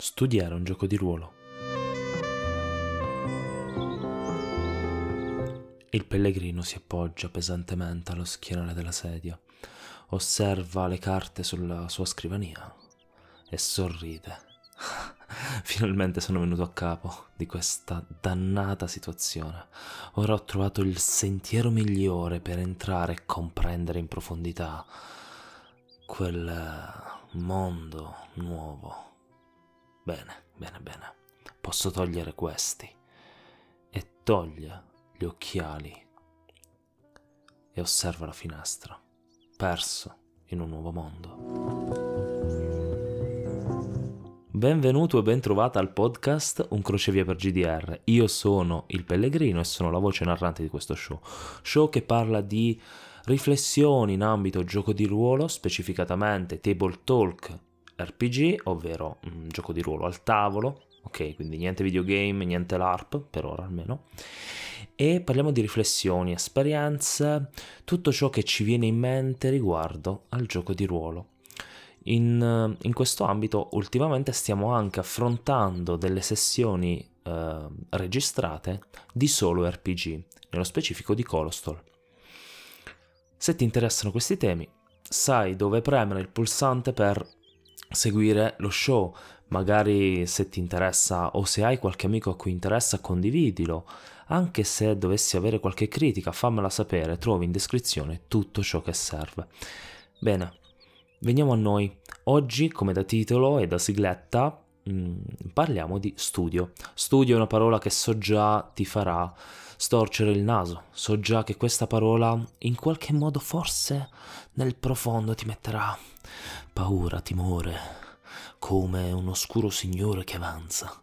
studiare un gioco di ruolo. Il pellegrino si appoggia pesantemente allo schienale della sedia, osserva le carte sulla sua scrivania e sorride. Finalmente sono venuto a capo di questa dannata situazione. Ora ho trovato il sentiero migliore per entrare e comprendere in profondità quel mondo nuovo Bene, bene, bene. Posso togliere questi. E toglie gli occhiali e osserva la finestra, perso in un nuovo mondo. Benvenuto e bentrovata al podcast Un crocevia per GDR. Io sono il Pellegrino e sono la voce narrante di questo show. Show che parla di riflessioni in ambito gioco di ruolo, specificatamente table talk RPG, ovvero un gioco di ruolo al tavolo, ok? Quindi niente videogame, niente LARP, per ora almeno. E parliamo di riflessioni, esperienze, tutto ciò che ci viene in mente riguardo al gioco di ruolo. In, in questo ambito ultimamente stiamo anche affrontando delle sessioni eh, registrate di solo RPG, nello specifico di Colostol. Se ti interessano questi temi, sai dove premere il pulsante per seguire lo show. Magari se ti interessa o se hai qualche amico a cui interessa, condividilo. Anche se dovessi avere qualche critica, fammela sapere, trovi in descrizione tutto ciò che serve. Bene, veniamo a noi. Oggi, come da titolo e da sigletta, mm, parliamo di studio. Studio è una parola che so già ti farà storcere il naso. So già che questa parola in qualche modo forse nel profondo ti metterà paura, timore, come un oscuro signore che avanza.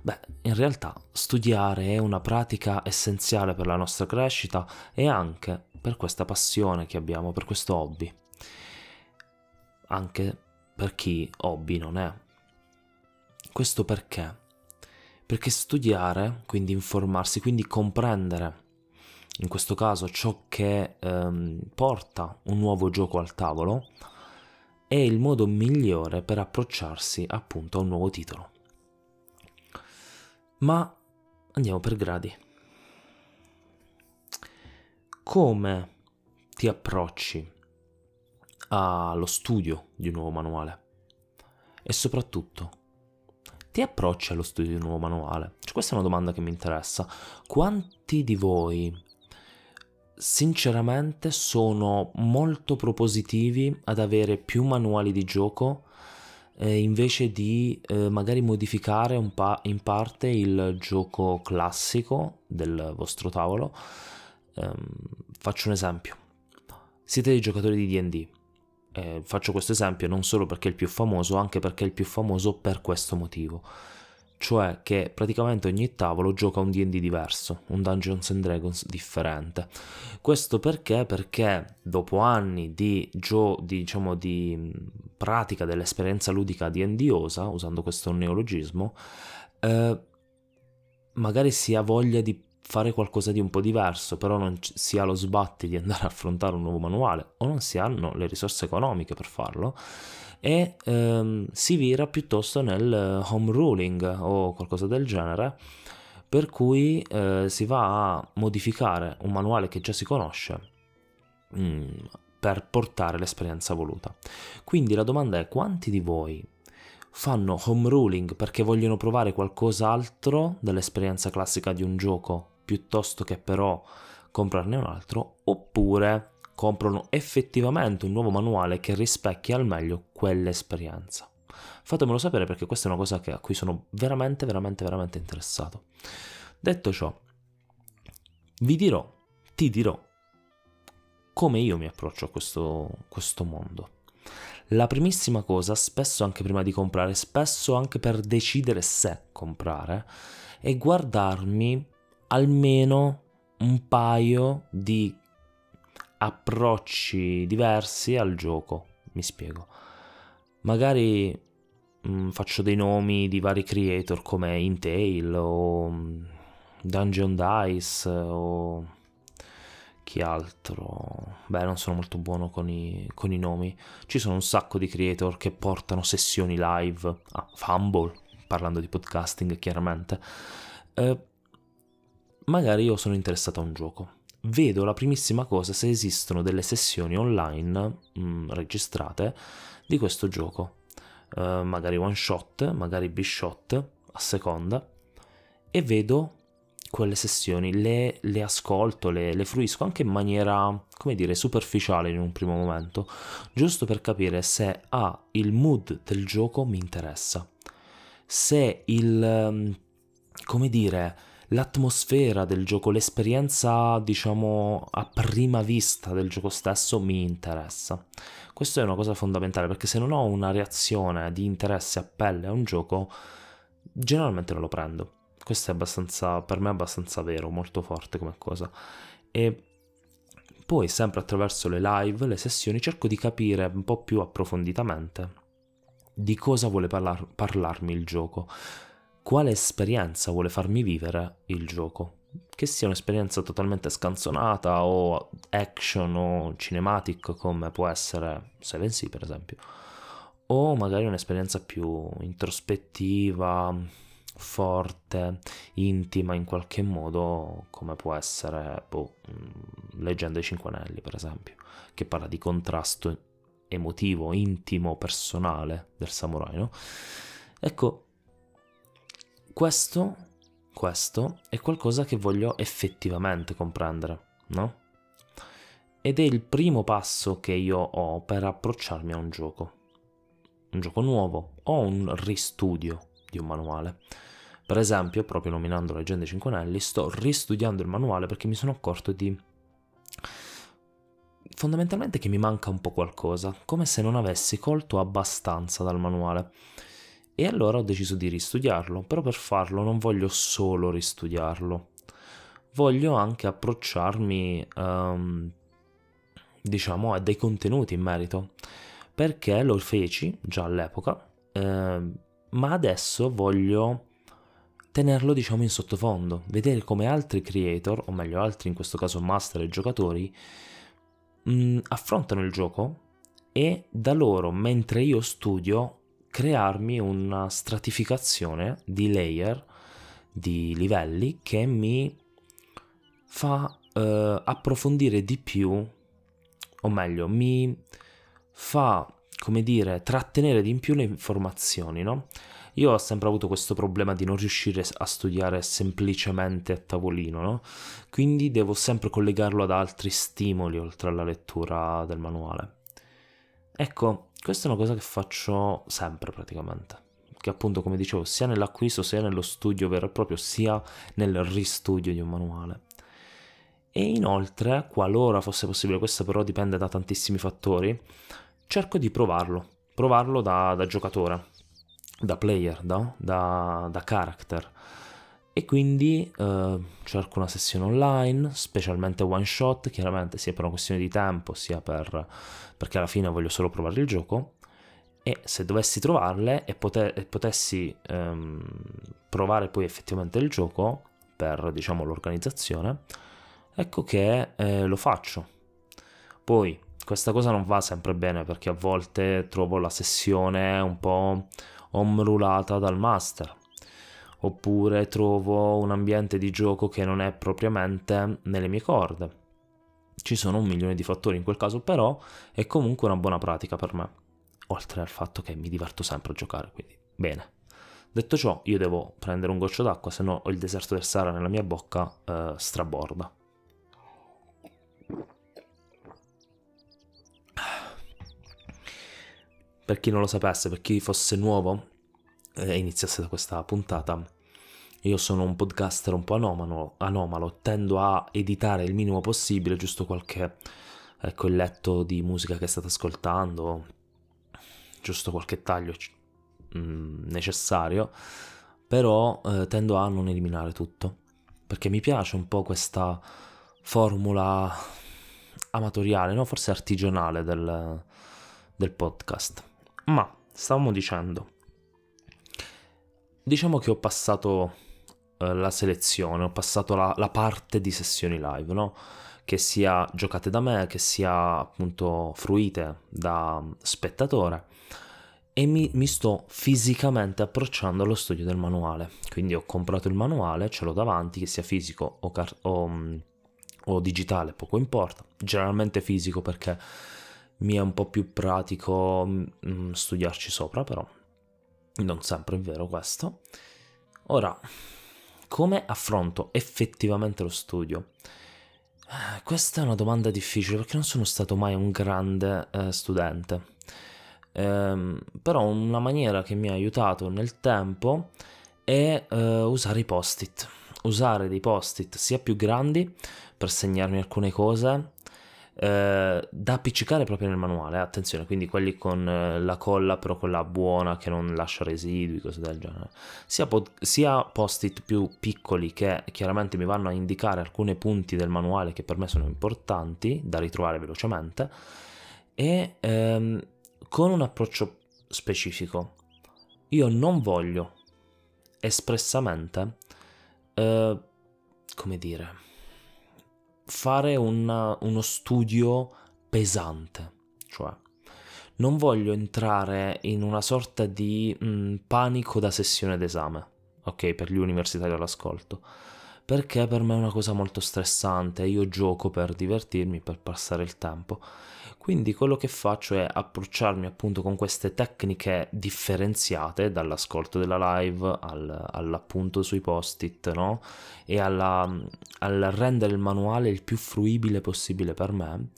Beh, in realtà studiare è una pratica essenziale per la nostra crescita e anche per questa passione che abbiamo, per questo hobby. Anche per chi hobby non è. Questo perché? Perché studiare, quindi informarsi, quindi comprendere, in questo caso ciò che ehm, porta un nuovo gioco al tavolo, è il modo migliore per approcciarsi appunto a un nuovo titolo. Ma andiamo per gradi. Come ti approcci allo studio di un nuovo manuale? E soprattutto, ti approcci allo studio di un nuovo manuale? Cioè, questa è una domanda che mi interessa. Quanti di voi sinceramente sono molto propositivi ad avere più manuali di gioco eh, invece di eh, magari modificare pa- in parte il gioco classico del vostro tavolo. Um, faccio un esempio. Siete dei giocatori di DD. Eh, faccio questo esempio non solo perché è il più famoso, anche perché è il più famoso per questo motivo cioè che praticamente ogni tavolo gioca un D&D diverso, un Dungeons and Dragons differente. Questo perché? Perché dopo anni di, gio- di, diciamo, di pratica dell'esperienza ludica D&Diosa, usando questo neologismo, eh, magari si ha voglia di fare qualcosa di un po' diverso, però non si ha lo sbatti di andare a affrontare un nuovo manuale o non si hanno le risorse economiche per farlo e ehm, si vira piuttosto nel eh, home ruling o qualcosa del genere per cui eh, si va a modificare un manuale che già si conosce mh, mm, per portare l'esperienza voluta. Quindi la domanda è quanti di voi fanno home ruling perché vogliono provare qualcos'altro dell'esperienza classica di un gioco piuttosto che però comprarne un altro oppure comprano effettivamente un nuovo manuale che rispecchia al meglio quell'esperienza. Fatemelo sapere perché questa è una cosa a cui sono veramente, veramente, veramente interessato. Detto ciò, vi dirò, ti dirò, come io mi approccio a questo, questo mondo. La primissima cosa, spesso anche prima di comprare, spesso anche per decidere se comprare, è guardarmi almeno un paio di approcci diversi al gioco. Mi spiego. Magari mh, mm, faccio dei nomi di vari creator come Intel o mm, Dungeon Dice o chi altro. Beh, non sono molto buono con i, con i nomi. Ci sono un sacco di creator che portano sessioni live. Ah, Fumble, parlando di podcasting chiaramente, eh, magari io sono interessato a un gioco. Vedo la primissima cosa se esistono delle sessioni online mh, mm, registrate di questo gioco. Uh, magari one shot, magari b shot, a seconda, e vedo quelle sessioni, le, le ascolto, le, le, fruisco anche in maniera, come dire, superficiale in un primo momento, giusto per capire se ah, il mood del gioco mi interessa, se il, ehm, come dire, l'atmosfera del gioco, l'esperienza, diciamo, a prima vista del gioco stesso mi interessa. Questo è una cosa fondamentale perché se non ho una reazione di interesse a pelle a un gioco, generalmente non lo prendo. Questo è abbastanza, per me è abbastanza vero, molto forte come cosa. E poi sempre attraverso le live, le sessioni, cerco di capire un po' più approfonditamente di cosa vuole parlar- parlarmi il gioco quale esperienza vuole farmi vivere il gioco. Che sia un'esperienza totalmente scanzonata o action o cinematic come può essere Seven Sea per esempio, o magari un'esperienza più introspettiva, forte, intima in qualche modo come può essere boh, mm, Leggenda dei Cinque Anelli per esempio, che parla di contrasto emotivo, intimo, personale del samurai, no? Ecco, questo, questo è qualcosa che voglio effettivamente comprendere, no? Ed è il primo passo che io ho per approcciarmi a un gioco. Un gioco nuovo o un ristudio di un manuale. Per esempio, proprio nominando Leggende 5 Anelli, sto ristudiando il manuale perché mi sono accorto di fondamentalmente che mi manca un po' qualcosa, come se non avessi colto abbastanza dal manuale. E allora ho deciso di ristudiarlo, però per farlo non voglio solo ristudiarlo, voglio anche approcciarmi, um, diciamo, a dei contenuti in merito, perché lo feci già all'epoca, eh, ma adesso voglio tenerlo, diciamo, in sottofondo, vedere come altri creator, o meglio altri in questo caso master e giocatori, mh, affrontano il gioco e da loro, mentre io studio, crearmi una stratificazione di layer, di livelli che mi fa eh, approfondire di più, o meglio, mi fa, come dire, trattenere di più le informazioni, no? Io ho sempre avuto questo problema di non riuscire a studiare semplicemente a tavolino, no? Quindi devo sempre collegarlo ad altri stimoli oltre alla lettura del manuale. Ecco, questa è una cosa che faccio sempre praticamente. Che appunto, come dicevo, sia nell'acquisto sia nello studio vero e proprio, sia nel ristudio di un manuale. E inoltre, qualora fosse possibile, questo però dipende da tantissimi fattori, cerco di provarlo, provarlo da, da giocatore, da player, no? da, da character e quindi eh, cerco una sessione online, specialmente one shot, chiaramente sia per una questione di tempo, sia per, perché alla fine voglio solo provare il gioco. E se dovessi trovarle e, pote- e potessi ehm, provare poi effettivamente il gioco per diciamo l'organizzazione, ecco che eh, lo faccio. Poi questa cosa non va sempre bene perché a volte trovo la sessione un po' omrulata dal master oppure trovo un ambiente di gioco che non è propriamente nelle mie corde. Ci sono un milione di fattori in quel caso, però è comunque una buona pratica per me, oltre al fatto che mi diverto sempre a giocare, quindi bene. Detto ciò, io devo prendere un goccio d'acqua, se no il deserto del Sahara nella mia bocca eh, straborda. Per chi non lo sapesse, per chi fosse nuovo, eh, iniziasse da questa puntata. Io sono un podcaster un po' anomalo, anomalo, tendo a editare il minimo possibile, giusto qualche ecco, il letto di musica che state ascoltando, giusto qualche taglio mm, necessario, però eh, tendo a non eliminare tutto, perché mi piace un po' questa formula amatoriale, no? forse artigianale del, del podcast. Ma stavamo dicendo, Diciamo che ho passato eh, la selezione, ho passato la, la, parte di sessioni live, no? Che sia giocate da me, che sia appunto fruite da spettatore. e mi, mi, sto fisicamente approcciando allo studio del manuale. Quindi ho comprato il manuale, ce l'ho davanti, che sia fisico o, car- o, mm, o digitale, poco importa. Generalmente fisico perché mi è un po' più pratico mh, mm, studiarci sopra, però non sempre è vero questo. Ora, come affronto effettivamente lo studio? Eh, questa è una domanda difficile perché non sono stato mai un grande eh, studente ehm, però una maniera che mi ha aiutato nel tempo è eh, usare i post-it, usare dei post-it sia più grandi per segnarmi alcune cose, eh, da appiccicare proprio nel manuale, attenzione, quindi quelli con eh, la colla però quella buona che non lascia residui, cose del genere, sia, pod- sia post-it più piccoli che chiaramente mi vanno a indicare alcuni punti del manuale che per me sono importanti da ritrovare velocemente e ehm, con un approccio specifico. Io non voglio espressamente, eh, come dire, fare una, uno studio pesante, cioè non voglio entrare in una sorta di mh, mm, panico da sessione d'esame, ok, per gli universitari all'ascolto, perché per me è una cosa molto stressante, io gioco per divertirmi, per passare il tempo quindi quello che faccio è approcciarmi appunto con queste tecniche differenziate dall'ascolto della live al, all'appunto sui post-it, no? E alla, al rendere il manuale il più fruibile possibile per me.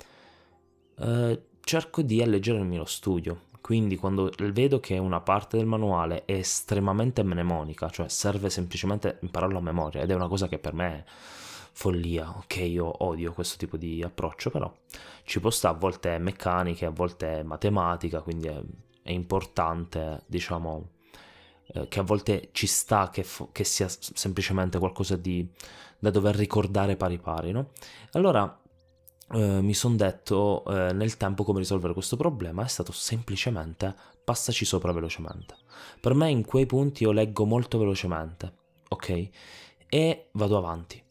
Eh, cerco di alleggerirmi lo studio. Quindi quando vedo che una parte del manuale è estremamente mnemonica, cioè serve semplicemente impararlo a memoria ed è una cosa che per me follia, ok, io odio questo tipo di approccio, però ci può stare, a volte è meccanica, a volte è matematica, quindi è, è importante, diciamo, eh, che a volte ci sta che, fo- che, sia semplicemente qualcosa di, da dover ricordare pari pari, no? Allora eh, mi sono detto eh, nel tempo come risolvere questo problema è stato semplicemente passaci sopra velocemente. Per me in quei punti io leggo molto velocemente, ok? E vado avanti.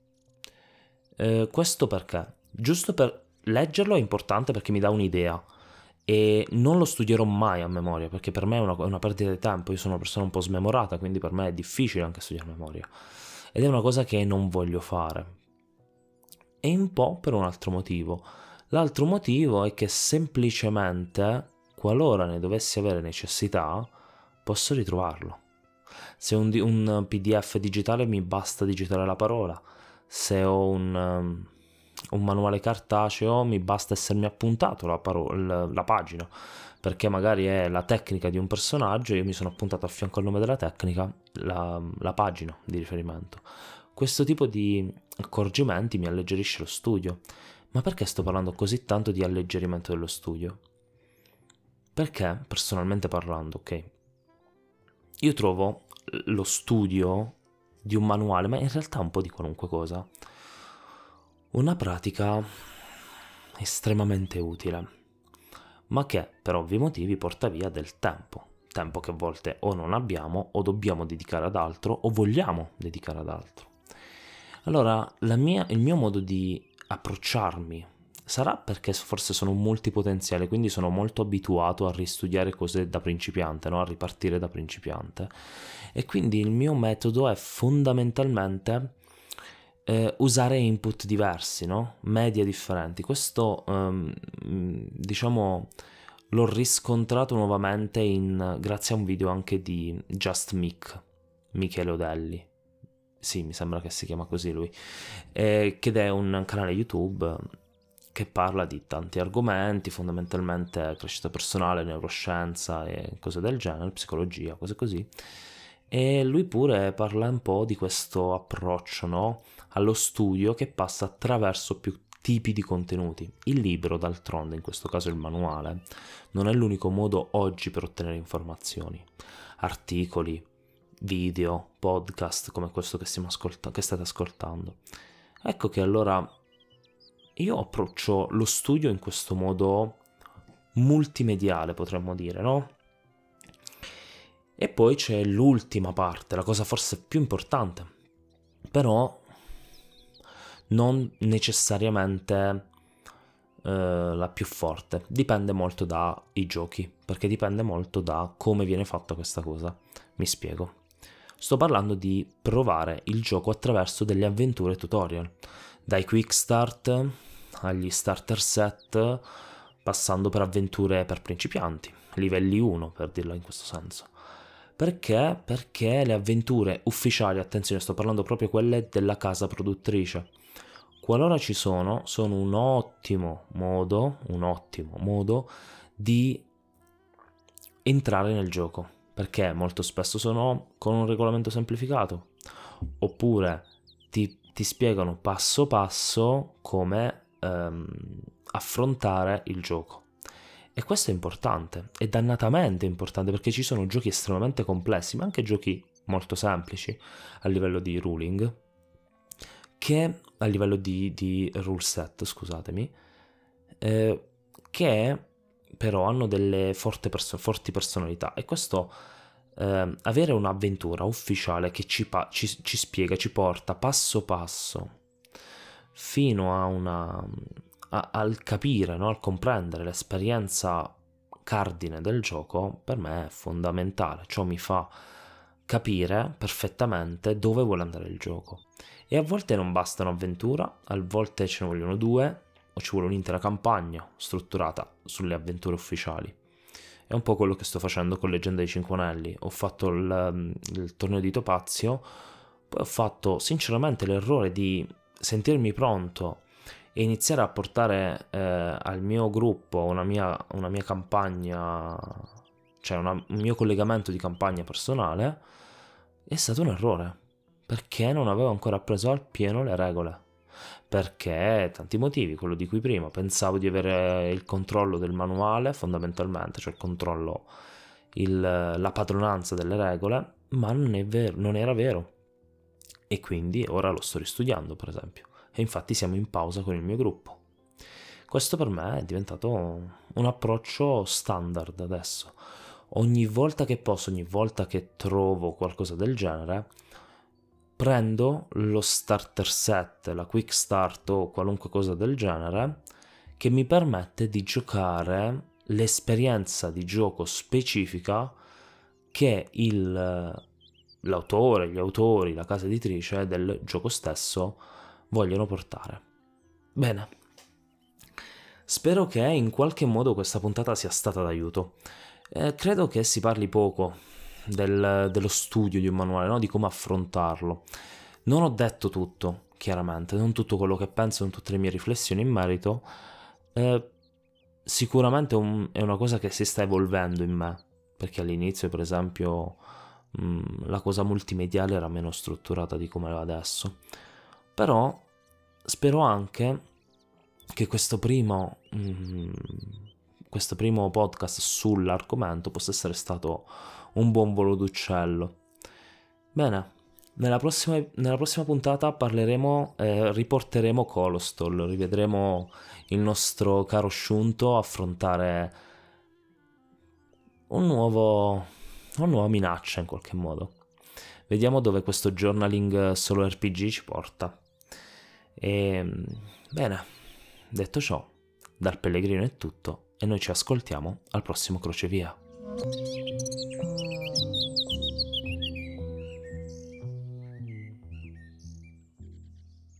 Eh, questo perché? Giusto per leggerlo è importante perché mi dà un'idea e non lo studierò mai a memoria perché per me è una, è una perdita di tempo, io sono una persona un po' smemorata, quindi per me è difficile anche studiare a memoria ed è una cosa che non voglio fare. E un po' per un altro motivo. L'altro motivo è che semplicemente, qualora ne dovessi avere necessità, posso ritrovarlo. Se un, un PDF digitale mi basta digitare la parola, se ho un, um, un manuale cartaceo mi basta essermi appuntato la, paro- la, pagina perché magari è la tecnica di un personaggio, io mi sono appuntato a fianco al nome della tecnica la, la, pagina di riferimento. Questo tipo di accorgimenti mi alleggerisce lo studio. Ma perché sto parlando così tanto di alleggerimento dello studio? Perché, personalmente parlando, ok, io trovo lo studio di un manuale, ma in realtà un po' di qualunque cosa. Una pratica estremamente utile, ma che per ovvi motivi porta via del tempo, tempo che a volte o non abbiamo o dobbiamo dedicare ad altro o vogliamo dedicare ad altro. Allora, mia, il mio modo di approcciarmi sarà perché forse sono multipotenziale, quindi sono molto abituato a ristudiare cose da principiante, no? a ripartire da principiante. E quindi il mio metodo è fondamentalmente eh, usare input diversi, no? media differenti. Questo, um, diciamo, l'ho riscontrato nuovamente in, grazie a un video anche di Just Mick, Michele Odelli. Sì, mi sembra che si chiama così lui, eh, che è un canale YouTube che parla di tanti argomenti, fondamentalmente crescita personale, neuroscienza e cose del genere, psicologia, cose così. E lui pure parla un po' di questo approccio no? allo studio che passa attraverso più tipi di contenuti. Il libro, d'altronde, in questo caso il manuale, non è l'unico modo oggi per ottenere informazioni. Articoli, video, podcast come questo che, ascolta- che state ascoltando. Ecco che allora io approccio lo studio in questo modo multimediale, potremmo dire, no? E poi c'è l'ultima parte, la cosa forse più importante, però non necessariamente eh, la più forte. Dipende molto dai giochi, perché dipende molto da come viene fatta questa cosa. Mi spiego. Sto parlando di provare il gioco attraverso delle avventure tutorial, dai quick start agli starter set, passando per avventure per principianti, livelli 1 per dirlo in questo senso. Perché? Perché le avventure ufficiali, attenzione, sto parlando proprio quelle della casa produttrice, qualora ci sono, sono un ottimo modo, un ottimo modo di entrare nel gioco, perché molto spesso sono con un regolamento semplificato, oppure ti, ti spiegano passo passo come ehm, affrontare il gioco. E questo è importante, è dannatamente importante perché ci sono giochi estremamente complessi, ma anche giochi molto semplici a livello di ruling, che a livello di, di rule set, scusatemi, eh, che però hanno delle perso- forti personalità. E questo eh, avere un'avventura ufficiale che ci, pa- ci, ci, spiega, ci porta passo passo fino a una, a, al capire, no? al comprendere l'esperienza cardine del gioco, per me è fondamentale, ciò mi fa capire perfettamente dove vuole andare il gioco. E a volte non basta un'avventura, a volte ce ne vogliono due, o ci vuole un'intera campagna strutturata sulle avventure ufficiali. È un po' quello che sto facendo con Leggenda dei Cinque Anelli. Ho fatto il, il torneo di Topazio, poi ho fatto sinceramente l'errore di sentirmi pronto e iniziare a portare eh, al mio gruppo una mia, una mia campagna, cioè una, un mio collegamento di campagna personale, è stato un errore perché non avevo ancora appreso al pieno le regole. Perché tanti motivi, quello di cui prima pensavo di avere il controllo del manuale fondamentalmente, cioè il controllo, il, la padronanza delle regole, ma non, vero, non era vero. E quindi ora lo sto ristudiando, per esempio. E infatti siamo in pausa con il mio gruppo. Questo per me è diventato un approccio standard adesso. Ogni volta che posso, ogni volta che trovo qualcosa del genere, prendo lo starter set, la quick start o qualunque cosa del genere che mi permette di giocare l'esperienza di gioco specifica che il, l'autore, gli autori, la casa editrice del gioco stesso vogliono portare. Bene, spero che in qualche modo questa puntata sia stata d'aiuto. Eh, credo che si parli poco del, dello studio di un manuale, no? di come affrontarlo. Non ho detto tutto, chiaramente, non tutto quello che penso, non tutte le mie riflessioni in merito. Eh, sicuramente un, è una cosa che si sta evolvendo in me, perché all'inizio, per esempio, mh, mm, la cosa multimediale era meno strutturata di come è adesso. Però spero anche che questo primo, mm, questo primo podcast sull'argomento possa essere stato un buon volo d'uccello. Bene, nella prossima, nella prossima puntata parleremo, eh, riporteremo Colostol, rivedremo il nostro caro Sciunto affrontare un nuovo, una nuova minaccia in qualche modo. Vediamo dove questo journaling solo RPG ci porta. E bene, detto ciò, dal Pellegrino è tutto e noi ci ascoltiamo al prossimo crocevia.